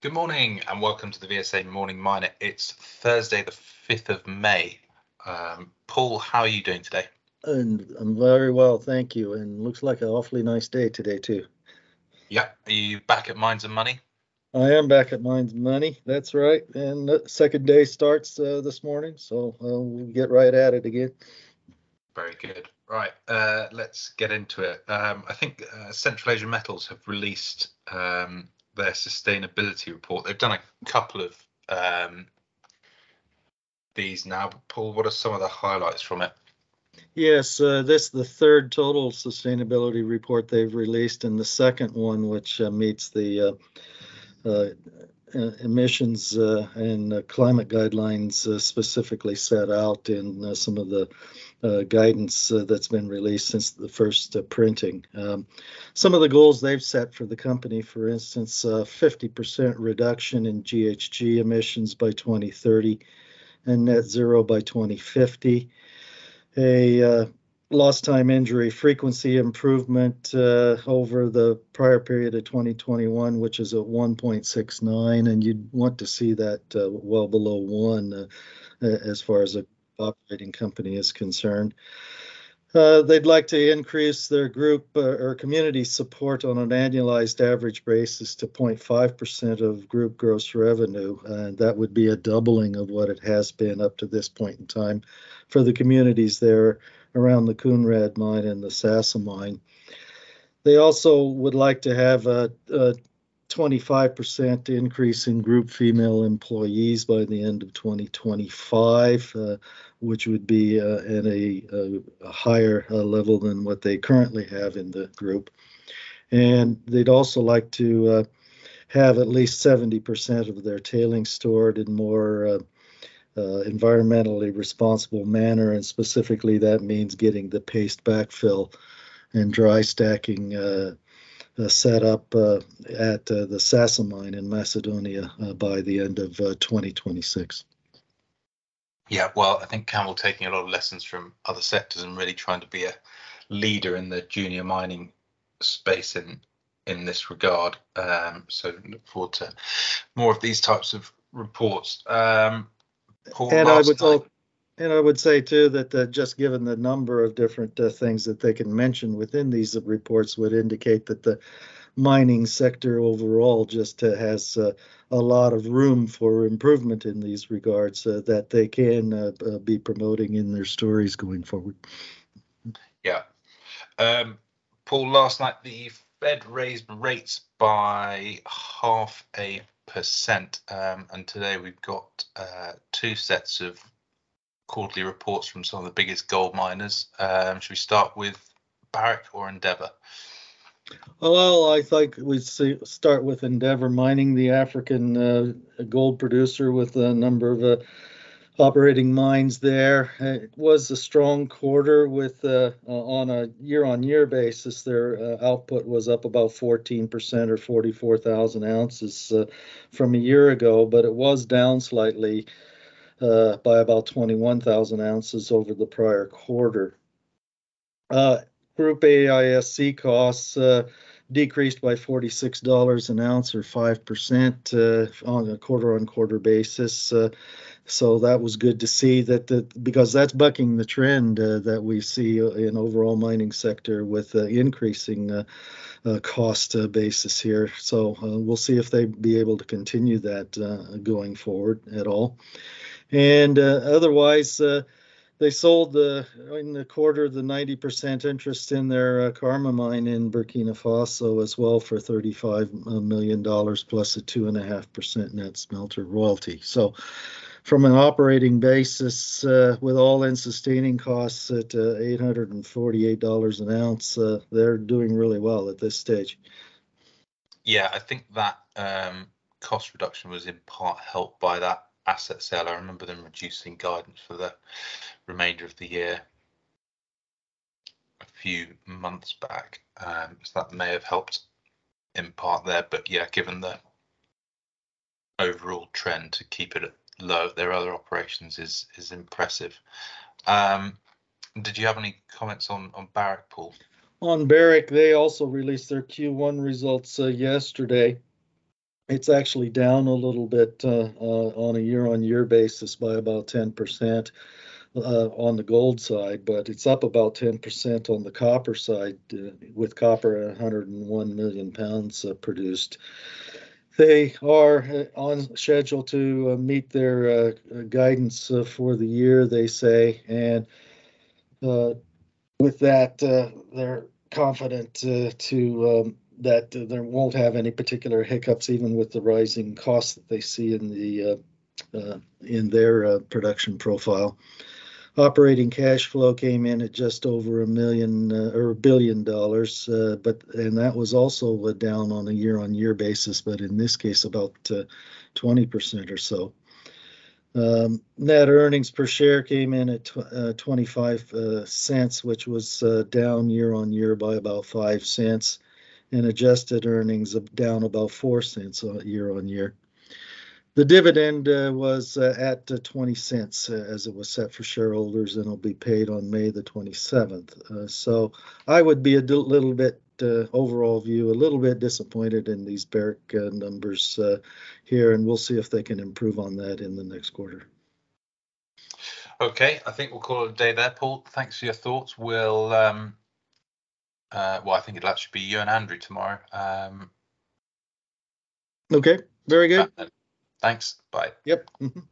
Good morning and welcome to the VSA Morning Miner. It's Thursday, the 5th of May. Um, Paul, how are you doing today? And I'm very well, thank you. And looks like an awfully nice day today too. Yeah, are you back at Mines and Money? I am back at Mines and Money. That's right. And the second day starts uh, this morning, so uh, we'll get right at it again. Very good. Right, uh, let's get into it. Um, I think uh, Central Asian Metals have released um, their sustainability report. They've done a couple of um, these now. Paul, what are some of the highlights from it? Yes, uh, this is the third total sustainability report they've released, and the second one, which uh, meets the uh, uh emissions uh, and climate guidelines specifically set out in some of the uh, guidance uh, that's been released since the first uh, printing. Um, some of the goals they've set for the company, for instance, 50% reduction in GHG emissions by 2030 and net zero by 2050. A uh, lost time injury frequency improvement uh, over the prior period of 2021, which is at 1.69, and you'd want to see that uh, well below one as far as a operating company is concerned. Uh, they'd like to increase their group uh, or community support on an annualized average basis to 0.5% of group gross revenue. Uh, that would be a doubling of what it has been up to this point in time for the communities there around the Kounrad mine and the Sasa mine. They also would like to have a, a 25% increase in group female employees by the end of 2025, uh, which would be uh, at a, a, higher uh, level than what they currently have in the group. And they'd also like to uh, have at least 70% of their tailings stored in more uh, uh, environmentally responsible manner, and specifically that means getting the paste backfill and dry stacking uh, set up uh, at uh, the Sasa mine in Macedonia by the end of 2026. Yeah, well, I think Campbell taking a lot of lessons from other sectors and really trying to be a leader in the junior mining space in in this regard. Um, so look forward to more of these types of reports. Um, and I would night, and I would say too that uh, just given the number of different uh, things that they can mention within these reports would indicate that the mining sector overall just uh, has uh, a lot of room for improvement in these regards uh, that they can uh, be promoting in their stories going forward. Yeah. Um, Paul, last night the Fed raised rates by half a percent, um, and today we've got two sets of quarterly reports from some of the biggest gold miners. Um, should we start with Barrick or Endeavour? Well, I think we start with Endeavour Mining, the African uh, gold producer with a number of uh, operating mines there. It was a strong quarter with uh, uh on a year-on-year basis. Their uh, output was up about 14% or 44,000 ounces uh, from a year ago, but it was down slightly uh, by about 21,000 ounces over the prior quarter. Uh, group AISC costs decreased by $46 an ounce or 5% uh, on a quarter on quarter basis. Uh, so that was good to see that the, because that's bucking the trend uh, that we see in overall mining sector with increasing cost basis here. So we'll see if they be able to continue that going forward at all. And uh, otherwise, uh, they sold the in the quarter the 90% interest in their uh, Karma mine in Burkina Faso as well for 35 million dollars plus a two and a half percent net smelter royalty. So, from an operating basis, uh, with all-in sustaining costs at uh, 848 dollars an ounce, uh, they're doing really well at this stage. Yeah, I think that um, cost reduction was in part helped by that asset sale. I remember them reducing guidance for the remainder of the year a few months back. Um, so that may have helped in part there. But yeah, given the overall trend to keep it low, their other operations is is impressive. Um, did you have any comments on on Barrick, Paul? On Barrick, they also released their Q1 results uh, yesterday. It's actually down a little bit uh, uh, on a year-on-year basis by about 10% uh, on the gold side, but it's up about 10% on the copper side, uh, with copper at 101 million pounds uh, produced. They are uh, on schedule to uh, meet their uh, guidance for the year, they say, and with that, they're confident to um, that there won't have any particular hiccups, even with the rising costs that they see in the in their production profile. Operating cash flow came in at just over a million uh, or a billion dollars, uh, but and that was also uh, down on a year-on-year basis, but in this case about uh, 20% or so. Um, net earnings per share came in at tw- uh, 25 uh, cents, which was uh, down year on year by about 5 cents, and adjusted earnings down about 4 cents uh, year on year. The dividend uh, was uh, at uh, 20 cents uh, as it was set for shareholders and will be paid on May the 27th. Uh, so I would be a d- little bit uh, overall view, a little bit disappointed in these Barrick uh, numbers uh, here, and we'll see if they can improve on that in the next quarter. Okay, I think we'll call it a day there, Paul. Thanks for your thoughts. We'll, um, uh, well, I think it'll actually be you and Andrew tomorrow. Um, Okay, very good. Thanks. Bye. Yep. mhm.